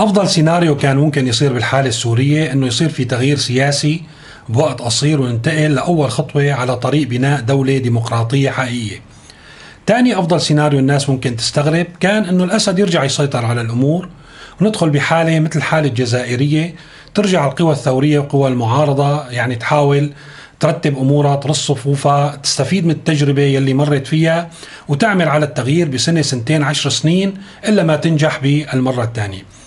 أفضل سيناريو كان ممكن يصير بالحالة السورية إنه يصير في تغيير سياسي بوقت قصير وننتقل لأول خطوة على طريق بناء دولة ديمقراطية حقيقية. ثاني أفضل سيناريو الناس ممكن تستغرب كان إنه الأسد يرجع يسيطر على الأمور وندخل بحالة مثل الحاله الجزائرية ترجع القوى الثورية وقوى المعارضة يعني تحاول ترتب أمورها ترص صفوفها تستفيد من التجربة يلي مرت فيها وتعمل على التغيير بسنة سنتين عشر سنين إلا ما تنجح بالمرة الثانية.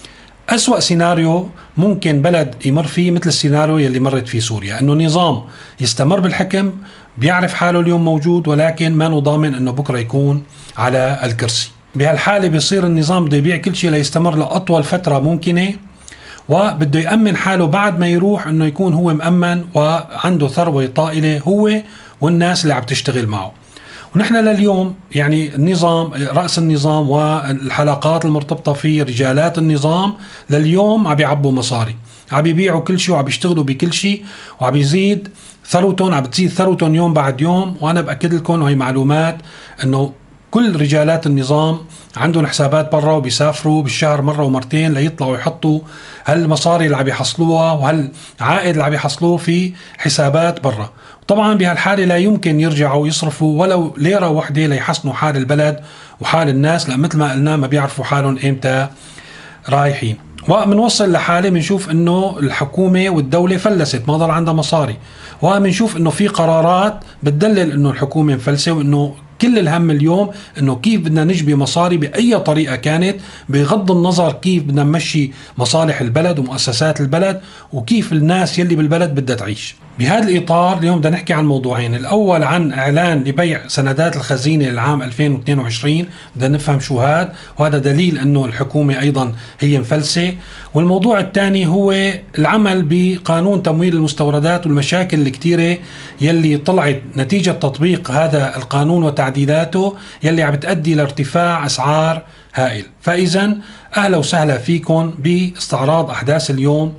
أسوأ سيناريو ممكن بلد يمر فيه مثل السيناريو يلي مرت فيه سوريا إنه نظام يستمر بالحكم بيعرف حاله اليوم موجود ولكن ما ضامن إنه بكرة يكون على الكرسي. بهالحالة بيصير النظام بده يبيع كل شيء ليستمر لأطول فترة ممكنة وبده يأمن حاله بعد ما يروح إنه يكون هو مأمن وعنده ثروة طائلة هو والناس اللي عم تشتغل معه. ونحن لليوم يعني النظام رأس النظام والحلقات المرتبطة فيه رجالات النظام لليوم عم بيعبوا مصاري. عم يبيعوا كل شيء وعم يشتغلوا بكل شيء وعم يزيد ثروتهم عم بتزيد ثروتهم يوم بعد يوم وأنا بأكد لكم وهي معلومات إنه كل رجالات النظام عندهم حسابات برا وبيسافروا بالشهر مرة ومرتين ليطلعوا يحطوا هالمصاري اللي عم يحصلوها وهالعائد اللي عم يحصلوه في حسابات برا. طبعا بهالحالة لا يمكن يرجعوا يصرفوا ولو ليرة واحدة ليحسنوا حال البلد وحال الناس لأن مثل ما قلنا ما بيعرفوا حالهم إمتى رايحين. ومنوصل لحالة بنشوف إنه الحكومة والدولة فلست ما ضل عندها مصاري. وبنشوف إنه في قرارات بتدلل إنه الحكومة مفلسة وإنه كل الهم اليوم إنه كيف بدنا نجبي مصاري بأي طريقة كانت بغض النظر كيف بدنا نمشي مصالح البلد ومؤسسات البلد وكيف الناس يلي بالبلد بدها تعيش. بهذا الإطار اليوم بدنا نحكي عن موضوعين. الأول عن إعلان لبيع سندات الخزينة للعام 2022 بدنا نفهم شو هذا وهذا دليل أنه الحكومة أيضا هي مفلسة. والموضوع الثاني هو العمل بقانون تمويل المستوردات والمشاكل الكثيرة يلي طلعت نتيجة تطبيق هذا القانون وتعديلاته يلي عم بتأدي لارتفاع أسعار هائل. فإذا أهلا وسهلا فيكم بإستعراض أحداث اليوم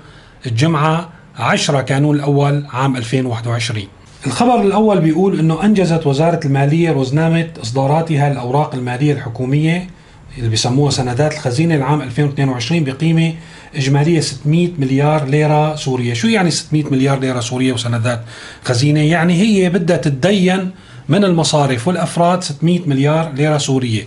الجمعة 10 كانون الأول عام 2021 الخبر الأول بيقول أنه أنجزت وزارة المالية رزنامة إصداراتها الأوراق المالية الحكومية اللي بيسموها سندات الخزينة العام 2022 بقيمة إجمالية 600 مليار ليرة سورية. شو يعني 600 مليار ليرة سورية وسندات خزينة؟ يعني هي بدها تتدين من المصارف والأفراد 600 مليار ليرة سورية.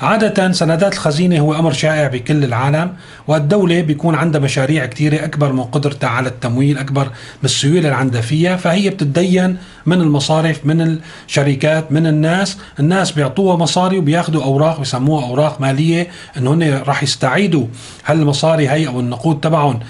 عادة سندات الخزينة هو أمر شائع بكل العالم والدولة بيكون عندها مشاريع كثيرة أكبر من قدرتها على التمويل أكبر من السيولة اللي عندها فيها فهي بتتدين من المصارف من الشركات من الناس. الناس بيعطوها مصاري وبياخذوا أوراق بيسموها أوراق مالية إنه هن راح يستعيدوا هالمصاري هي أو النقود تبعهم.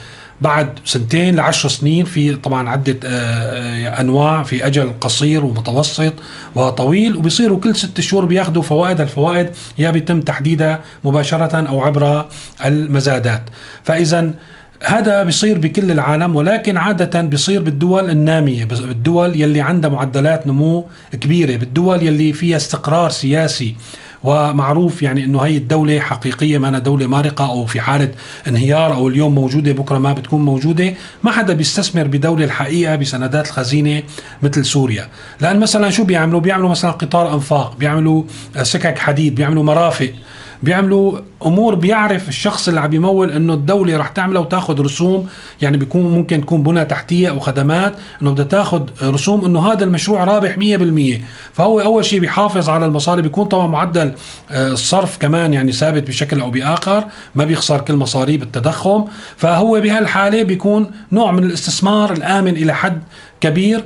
بعد سنتين لعشر سنين في طبعا عدة آه، آه، أنواع في أجل قصير ومتوسط وطويل وبيصيروا كل ست شهور بياخذوا فوائد الفوائد يا بيتم تحديدها مباشرة أو عبر المزادات. فإذا هذا بيصير بكل العالم ولكن عادة بيصير بالدول النامية بالدول يلي عندها معدلات نمو كبيرة بالدول يلي فيها استقرار سياسي. ومعروف يعني إنه هي الدولة حقيقية ما أنا دولة مارقة أو في حالة انهيار أو اليوم موجودة بكرة ما بتكون موجودة ما حدا بيستثمر بدولة الحقيقة بسندات الخزينه مثل سوريا. لأن مثلا شو بيعملوا؟ بيعملوا مثلا قطار أنفاق بيعملوا سكك حديد بيعملوا مرافق. بيعملوا أمور بيعرف الشخص اللي عم يمول إنه الدولة رح تعملها وتاخذ رسوم يعني بيكون ممكن تكون بنى تحتية أو خدمات إنه بدها تاخذ رسوم إنه هذا المشروع رابح 100% فهو أول شيء بيحافظ على المصاري بيكون طبعا معدل آه، الصرف كمان يعني ثابت بشكل أو بآخر ما بيخسر كل مصاريه بالتضخم. فهو بهالحالة بيكون نوع من الاستثمار الآمن إلى حد كبير.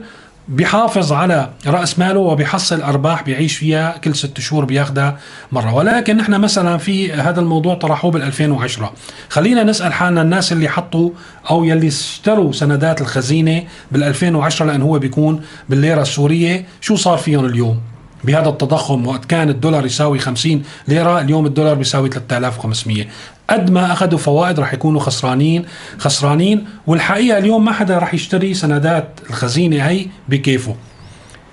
بيحافظ على رأس ماله وبيحصل ارباح بيعيش فيها كل ست شهور بياخذها مرة. ولكن نحن مثلا في هذا الموضوع طرحوه بال 2010 خلينا نسأل حالنا الناس اللي حطوا أو يلي اشتروا سندات الخزينة بال 2010 لأن هو بيكون بالليرة السورية. شو صار فيهم اليوم؟ بهذا التضخم وقت كان الدولار يساوي 50 ليرة اليوم الدولار بيساوي 3500 قد ما أخذوا فوائد رح يكونوا خسرانين خسرانين والحقيقة اليوم ما حدا رح يشتري سندات الخزينة هي بكيفه.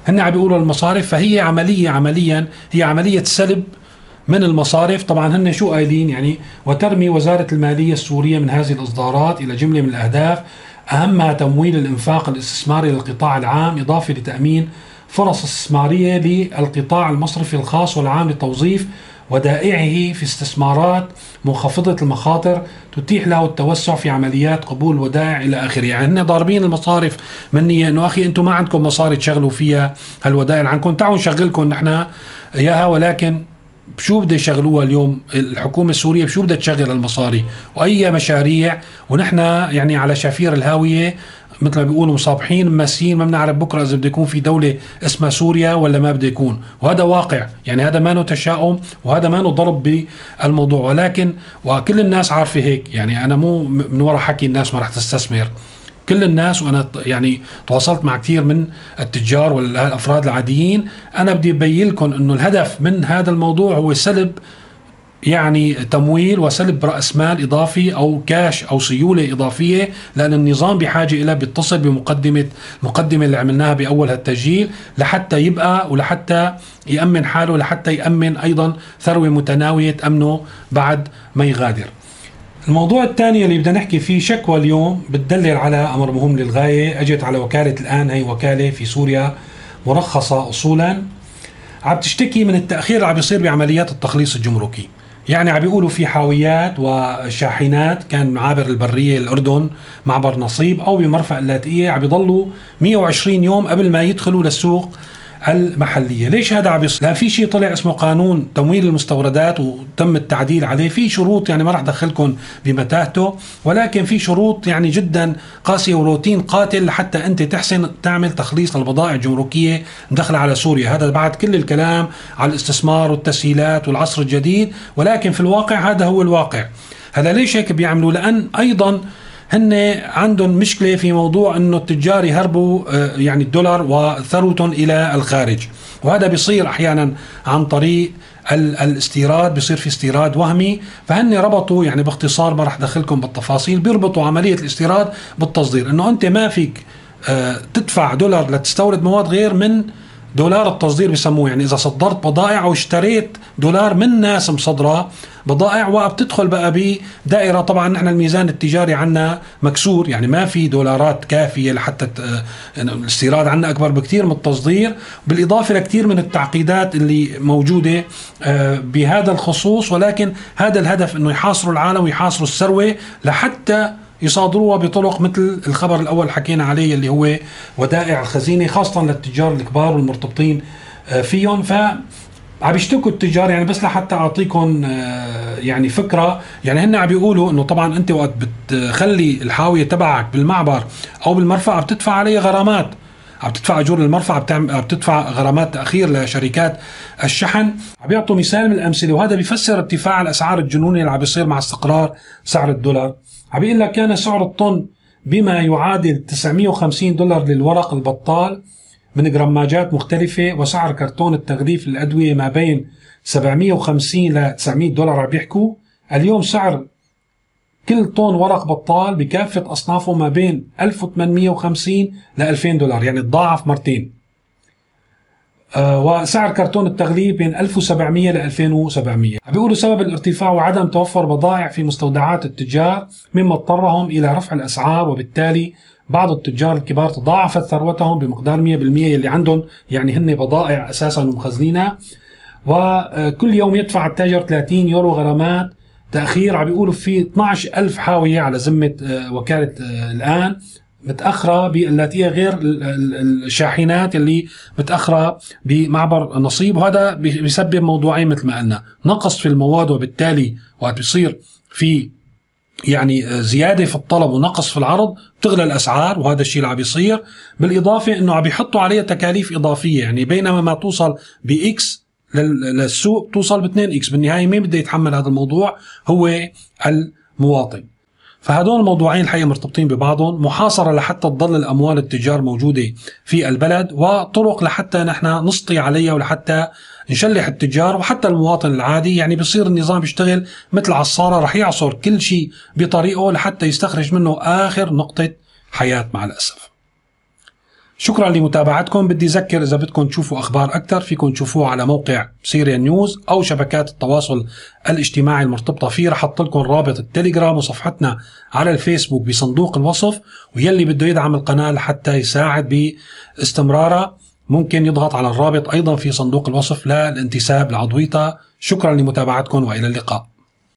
هن عم بيقولوا المصارف فهي عمليه عمليا هي عملية سلب من المصارف. طبعا هن شو قايلين؟ يعني وترمي وزارة المالية السورية من هذه الإصدارات إلى جملة من الأهداف. أهمها تمويل الإنفاق الاستثماري للقطاع العام إضافة لتأمين فرص استثمارية للقطاع المصرفي الخاص والعام لتوظيف ودائعه في استثمارات منخفضة المخاطر تتيح له التوسع في عمليات قبول الودائع إلى آخره، يعني هن ضاربين المصارف منية انه أخي أنتم ما عندكم مصاري تشغلوا فيها هالودائع. عنكم تعالوا نشغلكم نحن إياها. ولكن شو بده يشغلوها اليوم؟ الحكومة السورية شو بدها تشغل المصاري؟ وأي مشاريع؟ ونحن يعني على شفير الهاوية مثل ما بيقولوا مصابحين ماسيين ما بنعرف بكرة إذا بده يكون في دولة اسمها سوريا ولا ما بده يكون. وهذا واقع يعني هذا ما تشاؤم وهذا ما ضرب بالموضوع. ولكن وكل الناس عارفة هيك يعني أنا مو من وراء حكي الناس ما رح تستثمر. كل الناس وأنا يعني تواصلت مع كثير من التجار والأفراد العاديين أنا بدي ابين لكم إنه الهدف من هذا الموضوع هو سلب يعني تمويل وسلب رأس مال إضافي أو كاش أو سيولة إضافية لأن النظام بحاجة إلى بيتصل بمقدمه المقدمه اللي عملناها بأول هالتسجيل لحتى يبقى ولحتى يأمن حاله لحتى يأمن أيضا ثروة متناوية تامنه بعد ما يغادر. الموضوع الثاني اللي بدنا نحكي فيه شكوى اليوم بتدلل على أمر مهم للغاية. أجت على وكالة الآن هي وكالة في سوريا مرخصة اصولا. عم تشتكي من التأخير اللي عم بيصير بعمليات التخليص الجمركي. يعني عم بيقولوا في حاويات وشاحنات كان معابر البرية الأردن معبر نصيب أو بمرفأ اللاتئية عم بيضلوا 120 يوم قبل ما يدخلوا للسوق. المحلية، ليش هذا عم؟ لأن في شيء طلع اسمه قانون تمويل المستوردات وتم التعديل عليه، في شروط يعني ما راح أدخلكم بمتاهته، ولكن في شروط يعني جدا قاسية وروتين قاتل لحتى أنت تحسن تعمل تخليص للبضائع الجمركية مدخله على سوريا، هذا بعد كل الكلام على الاستثمار والتسهيلات والعصر الجديد، ولكن في الواقع هذا هو الواقع. هذا ليش هيك بيعملوا؟ لأن أيضا هن عندهم مشكلة في موضوع إنه التجار يهربوا آه، يعني الدولار وثروتهم إلى الخارج. وهذا بيصير أحيانا عن طريق الاستيراد بيصير في استيراد وهمي. فهن ربطوا يعني باختصار ما راح ادخلكم بالتفاصيل بيربطوا عملية الاستيراد بالتصدير. إنه أنت ما فيك آه، تدفع دولار لتستورد مواد غير من دولار التصدير بسموه يعني إذا صدرت بضائع أو اشتريت دولار من ناس مصدرة بضائع وبتدخل بقى بدائره طبعا نحن الميزان التجاري عنا مكسور يعني ما في دولارات كافية لحتى الاستيراد عنا أكبر بكثير من التصدير. بالإضافة لكثير من التعقيدات اللي موجودة آه، بهذا الخصوص ولكن هذا الهدف إنه يحاصروا العالم ويحاصروا الثروة لحتى يصادروها بطرق مثل الخبر الأول حكينا عليه اللي هو ودائع الخزينة خاصة للتجار الكبار والمرتبطين آه، فيهم. ف عم يشتكوا التجار يعني بس لحتى اعطيكم آه، يعني فكرة. يعني هن عم بيقولوا إنه طبعا أنت وقت بتخلي الحاوية تبعك بالمعبر أو بالمرفأ عم تدفع عليه غرامات. عم تدفع أجور المرفأ عم بتدفع غرامات تأخير لشركات الشحن. عم بيعطوا مثال من الأمثلة وهذا بيفسر ارتفاع الأسعار الجنوني اللي عم بيصير مع استقرار سعر الدولار. عم لك كان سعر الطن بما يعادل 950 دولار للورق البطال من جراماجات مختلفة وسعر كرتون التغليف للأدوية ما بين 750 ل 900 دولار عم بيحكوا اليوم سعر كل طن ورق بطال بكافة أصنافه ما بين 1850 ل 2000 دولار يعني تضاعف مرتين. وسعر كرتون التغليف بين 1700 ل 2700 بيقولوا سبب الارتفاع وعدم توفر بضائع في مستودعات التجار مما اضطرهم إلى رفع الأسعار وبالتالي بعض التجار الكبار تضاعفت ثروتهم بمقدار 100% اللي عندهم يعني هن بضائع أساسا ومخزنينها. وكل يوم يدفع التاجر 30 يورو غرامات. تأخير عم بيقولوا في 12 ألف حاوية على ذمة آه، وكالة آه، الآن. متأخرة بالتي غير الشاحنات اللي متأخرة بمعبر نصيب. وهذا بيسبب موضوعين مثل ما قلنا. نقص في المواد وبالتالي وقت بيصير في يعني زيادة في الطلب ونقص في العرض بتغلى الأسعار وهذا الشيء اللي عم بيصير. بالإضافة إنه عم بيحطوا عليها تكاليف إضافية. يعني بينما ما توصل ب X للسوق توصل ب 2 X بالنهاية مين بده يتحمل هذا الموضوع؟ هو المواطن. فهدول الموضوعين الحقيقة مرتبطين ببعضهم محاصرة لحتى تضل الأموال التجار موجودة في البلد وطرق لحتى نحن نسطي عليها ولحتى نشلح التجار وحتى المواطن العادي يعني بصير النظام يشتغل مثل عصارة رح يعصر كل شيء بطريقه لحتى يستخرج منه آخر نقطة حياة مع الأسف. شكرا لمتابعتكم. بدي أذكر إذا بدكم تشوفوا أخبار أكثر فيكم تشوفوها على موقع سيريا نيوز أو شبكات التواصل الاجتماعي المرتبطة فيه. رح أحط لكم رابط التليجرام وصفحتنا على الفيسبوك بصندوق الوصف ويلي بده يدعم القناة لحتى يساعد باستمرارها. ممكن يضغط على الرابط أيضا في صندوق الوصف. للانتساب لعضويتها. شكرا لمتابعتكم وإلى اللقاء.